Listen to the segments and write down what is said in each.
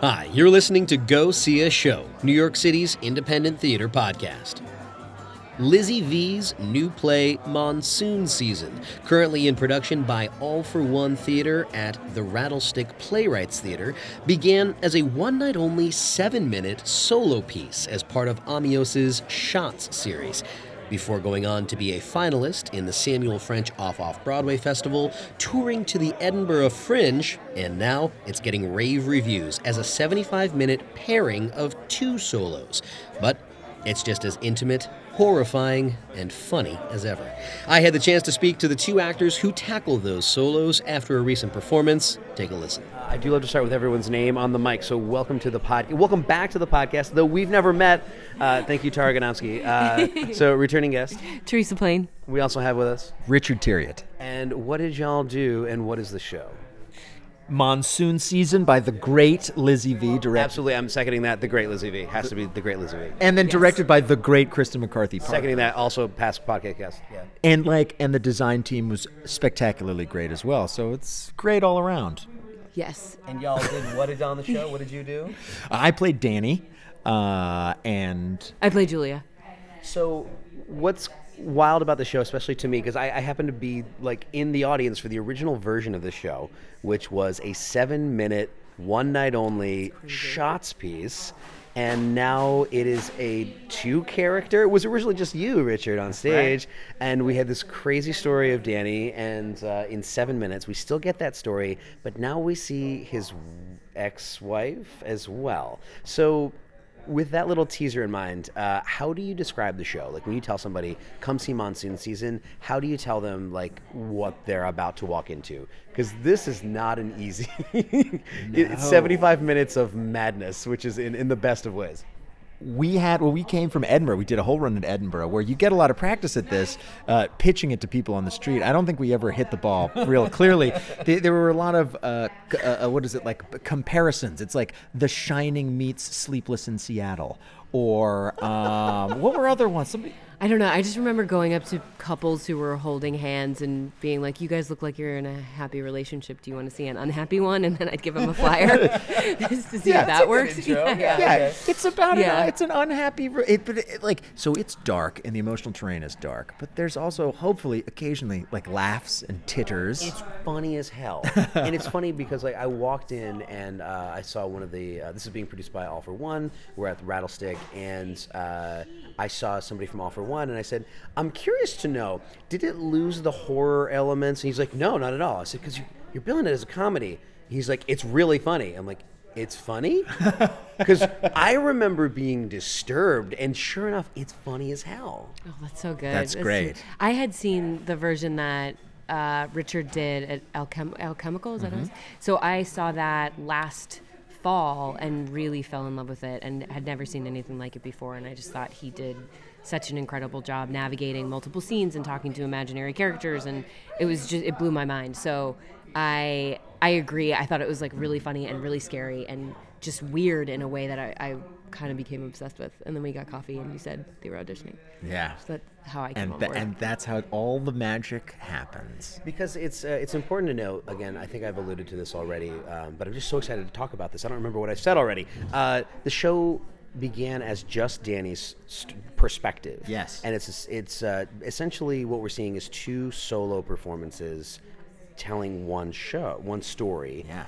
Hi, you're listening to Go See a Show, New York City's independent theater podcast. Lizzie Vieh's new play Monsoon Season, currently in production by All for One Theater at the Rattlestick Playwrights Theater, began as a one night only seven minute solo piece as part of Amios's Shots series. Before going on to be a finalist in the Samuel French Off Off Broadway Festival, touring to the Edinburgh Fringe, and now it's getting rave reviews as a 75 minute pairing of two solos. But it's just as intimate, horrifying, and funny as ever. I had the chance to speak to the two actors who tackle those solos after a recent performance. Take a listen. I do love to start with everyone's name on the mic. So welcome to the pod. Welcome back to the podcast. Though we've never met. Uh, thank you, Tara Ganowski. Uh, so returning guest. Teresa Plain. We also have with us. Richard Tyriot. And what did y'all do? And what is the show? Monsoon Season by the great Lizzie Vieh. Direct, Absolutely, I'm seconding that. The great Lizzie Vieh has to be the great Lizzie Vieh. and then directed by the great Kristen McCarthy. Park. Seconding that, also past podcast guest. Yeah. And like, and the design team was spectacularly great as well. So it's great all around. Yes. And y'all did what did on the show? What did you do? I played Danny, uh, and I played Julia. So, what's wild about the show, especially to me, because I, I happen to be like in the audience for the original version of the show, which was a seven-minute, one-night-only shots piece, and now it is a two-character. It was originally just you, Richard, on stage, and we had this crazy story of Danny, and uh, in seven minutes, we still get that story, but now we see his ex-wife as well. So with that little teaser in mind, uh, how do you describe the show? Like when you tell somebody, "Come see Monsoon Season," how do you tell them like what they're about to walk into? Because this is not an easy. it- It's seventy-five minutes of madness, which is in, in the best of ways. We had well we came from edinburgh. We did a whole run in edinburgh where you get a lot of practice at this uh, pitching it to people on the street. I don't think we ever hit the ball real clearly. There, there were a lot of uh, uh, uh, what is it like comparisons. It's like the shining meets sleepless in seattle or um, what were other ones? Somebody, I don't know. I just remember going up to couples who were holding hands and being like, "You guys look like you're in a happy relationship. Do you want to see an unhappy one?" And then I'd give them a flyer just to see Yeah, if that works. Yeah, yeah. yeah, it's about Yeah. an, it's an unhappy re- it, but it, like so it's dark and the emotional terrain is dark but there's also hopefully occasionally like laughs and titters It's funny as hell, and it's funny because like I walked in and uh, I saw one of the. Uh, this is being produced by All for One. We're at the Rattlestick, and uh, I saw somebody from All for One, and I said, "I'm curious to know, did it lose the horror elements?" And he's like, "No, not at all." I said, "Because you, you're billing it as a comedy." He's like, "It's really funny." I'm like. It's funny because I remember being disturbed, and sure enough, it's funny as hell. Oh, that's so good. That's great. I had seen the version that uh, Richard did at Alchem- Alchemical. Is that Mm-hmm. what it was? So I saw that last fall and really fell in love with it and had never seen anything like it before. And I just thought he did such an incredible job navigating multiple scenes and talking to imaginary characters. And it was just, it blew my mind. So I, I agree. I thought it was like really funny and really scary and just weird in a way that I, I kind of became obsessed with. And then we got coffee and you said they were auditioning. yeah So that's how I came and on tha- board. and that's how all the magic happens. Because it's uh, it's important to note. Again, I think I've alluded to this already, um, but I'm just so excited to talk about this. I don't remember what I said already. Uh, the show began as just Danny's st- perspective. Yes. and it's it's uh, essentially what we're seeing is two solo performances telling one show, one story. Yeah.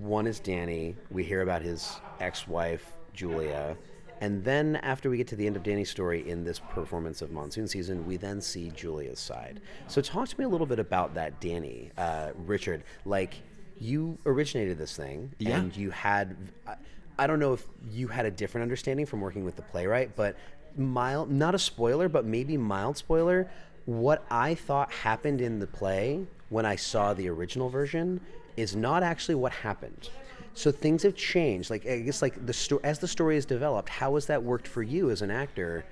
One is Danny. We hear about his ex-wife Julia, and then after we get to the end of Danny's story in this performance of Monsoon Season, we then see Julia's side. So talk to me a little bit about that, Danny, uh, Richard. Like you originated this thing, Yeah. and you had. I, I don't know if you had a different understanding from working with the playwright, but mild, not a spoiler, but maybe mild spoiler. What I thought happened in the play when I saw the original version is not actually what happened. So things have changed. Like I guess like the sto- as the story has developed, how has that worked for you as an actor?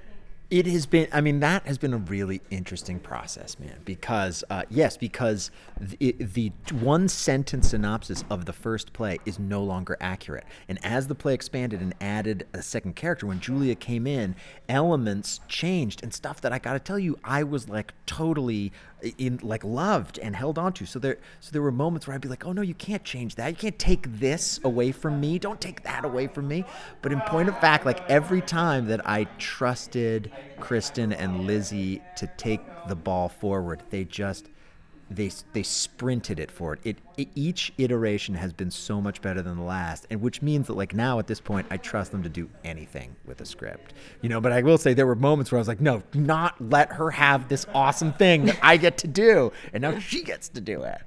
It has been, I mean, that has been a really interesting process, man. Because, uh, yes, because the, the one sentence synopsis of the first play is no longer accurate. And as the play expanded and added a second character, when Julia came in, elements changed and stuff that I gotta tell you, I was like totally in like loved and held on to. So there so there were moments where I'd be like, "Oh no, you can't change that. You can't take this away from me. Don't take that away from me." But in point of fact, like every time that I trusted Kristen and Lizzie to take the ball forward, they just they they sprinted it for It, it each iteration has been so much better than the last, and which means that like now at this point, I trust them to do anything with a script, you know. But I will say there were moments where I was like, no, not let her have this awesome thing that I get to do, and now she gets to do it.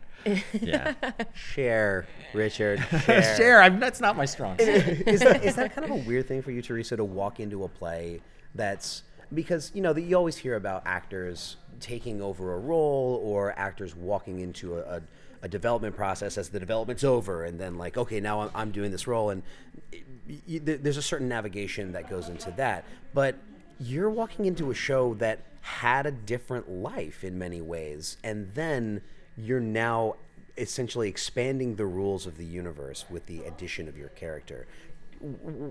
Yeah, Share, Richard. Share. share. I'm, that's not my strong suit. is, that, is that kind of a weird thing for you, Teresa, to walk into a play that's because you know that you always hear about actors taking over a role or actors walking into a, a, a development process as the development's over and then like okay now I'm, I'm doing this role. And y there's a certain navigation that goes into that. But you're walking into a show that had a different life in many ways. And then you're now essentially expanding the rules of the universe with the addition of your character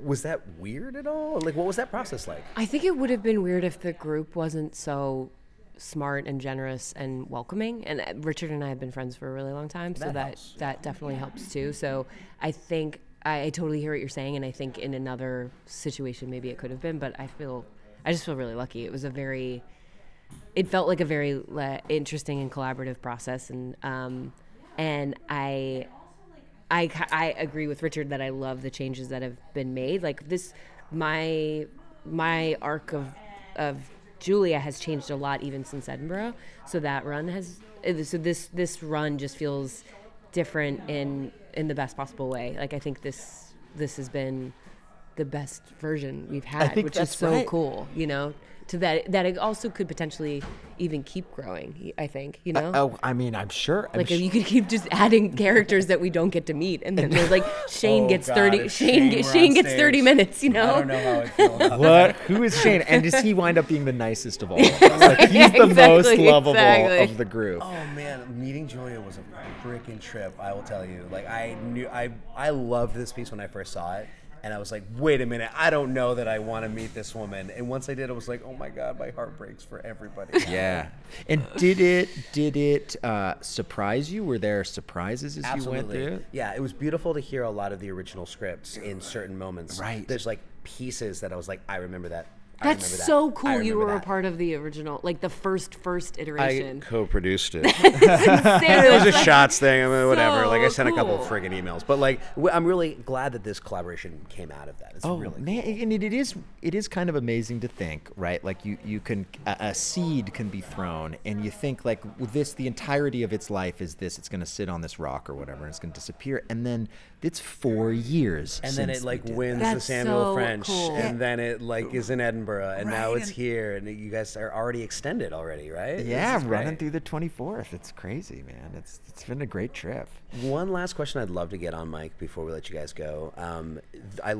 was that weird at all like what was that process like I think it would have been weird if the group wasn't so smart and generous and welcoming. And uh, Richard and I have been friends for a really long time, so That that helps. that definitely helps too. So I think I, I totally hear what you're saying, and I think in another situation maybe it could have been, but I feel I just feel really lucky. It was a very it felt like a very uh, interesting and collaborative process, and um, and I, I I agree with Richard that I love the changes that have been made. Like this, my my arc of of Julia has changed a lot even since Edinburgh. So that run has so this this run just feels different in in the best possible way. Like I think this this has been the best version we've had, which is so right. cool. You know, to that that it also could potentially even keep growing. I think you uh, know. Oh, I mean, I'm sure. I'm like su- you could keep just adding characters that we don't get to meet, and then there's like Shane Oh, gets God, thirty. Shane Shane Shane gets stage, thirty minutes. You know. I don't know how I feel about What? Who is Shane? And does he wind up being the nicest of all? of? Like he's the most Exactly, lovable exactly. of the group. Oh man, meeting Julia was a freaking trip. I will tell you. Like I knew, I I loved this piece when I first saw it, and I was like, wait a minute, I don't know that I want to meet this woman. And once I did, I was like, oh my god, my heart breaks for everybody. Yeah. And did it did it uh, surprise you? Were there surprises as you went through? it? Yeah, it was beautiful to hear a lot of the original scripts in certain moments. Right. There's like pieces that I was like, I remember that. I That's that. so cool. You remember were a part of the original, like the first first iteration. I iteration. co-produced it. it it was a shots thing. I mean, whatever. like I So sent a couple cool. friggin' emails, but like I'm really glad that this collaboration came out of that. It's Oh really man, and it, it is it is kind of amazing to think, right? Like you you can a, a seed can be thrown, and you think like with this the entirety of its life is this. It's going to sit on this rock or whatever, and it's going to disappear, and then it's four years. and then it like wins that. the That's Samuel so French, cool. and then it like is in Edinburgh, and now it's and- here, and you guys are already extended already, right? Yeah, running through the 24th. It's crazy, man. It's it's been a great trip. One last question I'd love to get on mic before we let you guys go. Um, I,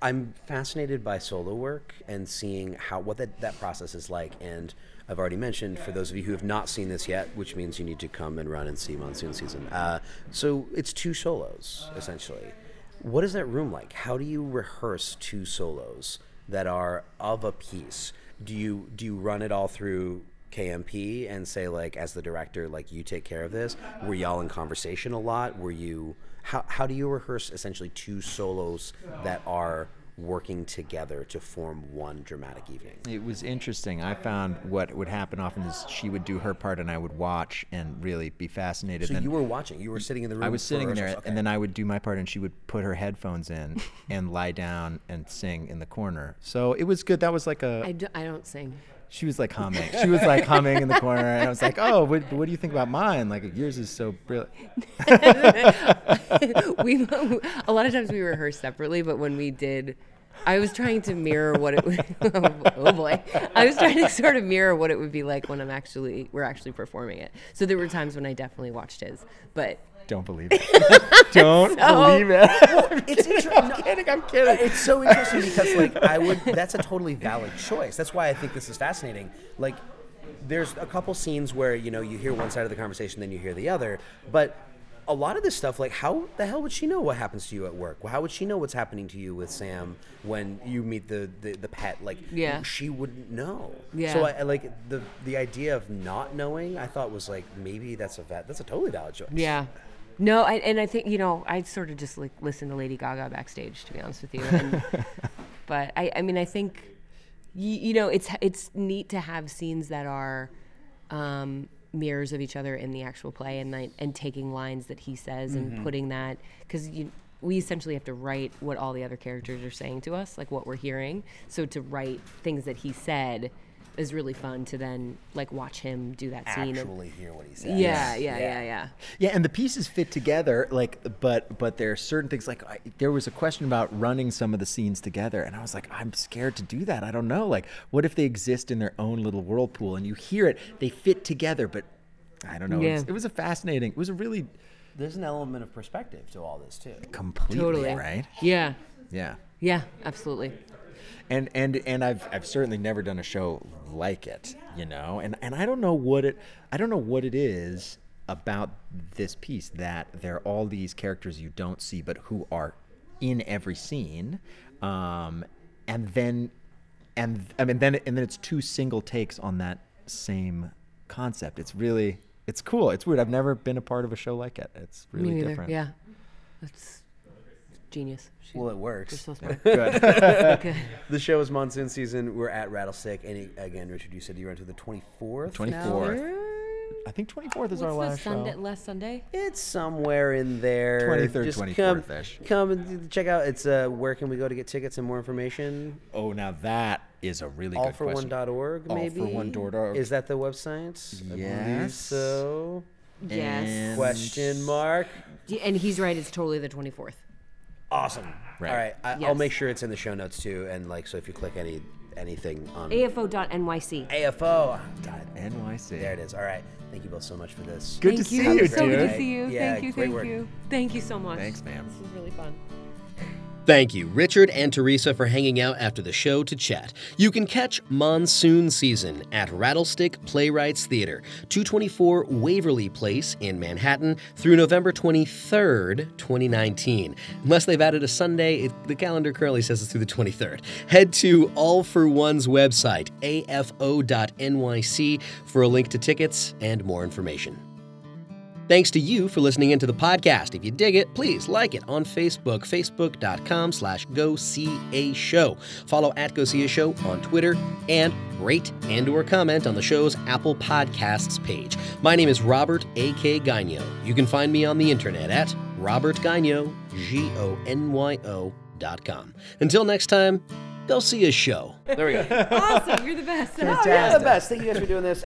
I'm fascinated by solo work and seeing how what that, that process is like. And I've already mentioned for those of you who have not seen this yet, which means you need to come and run and see Monsoon Season. Uh, so it's two solos essentially. What is that room like? How do you rehearse two solos that are of a piece? Do you do you run it all through KMP and say like as the director like you take care of this? Were y'all in conversation a lot? Were you how how do you rehearse essentially two solos that are working together to form one dramatic evening? It was interesting. I found what would happen often is she would do her part and I would watch and really be fascinated. So then you were watching. You were sitting in the room. I was sitting there. Okay. and then I would do my part and she would put her headphones in and lie down and sing in the corner. So it was good. That was like a I, do, I don't sing. She was like humming. She was like humming in the corner and I was like, "Oh, what, what do you think about mine? Like yours is so brilliant." we a lot of times we rehearse separately, but when we did, I was trying to mirror what it would. Oh, oh boy, I was trying to sort of mirror what it would be like when I'm actually we're actually performing it. So there were times when I definitely watched his, but Don't believe it. Don't believe it. it's interesting. I'm kidding. I'm kidding. It's so interesting because like I would. That's a totally valid choice. That's why I think this is fascinating. Like, there's a couple scenes where you know you hear one side of the conversation, then you hear the other, but a lot of this stuff, like how the hell would she know what happens to you at work? How would she know what's happening to you with Sam when you meet the the, the pet? Like, Yeah. she wouldn't know. Yeah. So I, I like the the idea of not knowing. I thought was like maybe that's a va- that's a totally valid choice. Yeah. No, I, and I think you know I sort of just like listen to Lady Gaga backstage to be honest with you. And, but I, I mean, I think you, you know it's it's neat to have scenes that are um, mirrors of each other in the actual play and like, and taking lines that he says and putting that because you we essentially have to write what all the other characters are saying to us, like what we're hearing. So to write things that he said is really fun to then like watch him do that scene. and- Actually, hear what he says. yeah, yeah, yeah, yeah. Yeah, and the pieces fit together, like, but but there are certain things. Like, I, there was a question about running some of the scenes together, and I was like, I'm scared to do that. I don't know. Like, what if they exist in their own little whirlpool, and you hear it, they fit together, but I don't know. It, was, it was a fascinating. It was a really There's an element of perspective to all this too. completely Totally. right. Yeah. Yeah. Yeah, absolutely. And and and I've I've certainly never done a show like it, you know, and and I don't know what it I don't know what it is about this piece that there are all these characters you don't see but who are in every scene, um, and then and I mean then and then it's two single takes on that same concept. It's really it's cool. It's weird. I've never been a part of a show like it. It's really different. Yeah. That's genius. She's, Well, it you're works. so smart. Good. okay. The show is monsoon season. We're at Rattlestick, and it- again, Richard, you said you went to the 24th. 24th. I think 24th is our What's last Sunday, show. last Sunday? It's somewhere in there. 23rd, Just 24th-ish. Come, come and check out. It's uh, where can we go to get tickets and more information? Oh, now that is a really good question. Allforone.org, maybe. Allforone.org. Is that the website? I believe Yes. so. Yes. And- Question mark. And he's right. It's totally the 24th. Awesome. Right. All right. I, I'll make sure it's in the show notes too, and like so if you click any anything on AFO.NYC. AFO, got. NYC. There it is. All right. Thank you both so much for this. Good Thank to you. see you, so good dude. to see you. Yeah, thank you. great Thank work. you. Thank you so much. Thanks, ma'am. This was really fun. Thank you, Richard and Teresa, for hanging out after the show to chat. You can catch Monsoon Season at Rattlestick Playwrights Theater, 224 Waverly Place in Manhattan through November 23rd, 2019. Unless they've added a Sunday, it, the calendar currently says it's through the 23rd. Head to All for One's website, afo.nyc, for a link to tickets and more information. Thanks to you for listening into the podcast. If you dig it, please like it on Facebook, facebook.com slash go see a show. Follow at go see a show on Twitter and rate and or comment on the show's Apple Podcasts page. My name is Robert A.K. Gonyo. You can find me on the internet at robertgonyo, G-O-N-Y-O dot com. Until next time, go see a show. There we go. awesome. You're the best. Oh, yeah, the best. Thank you guys for doing this.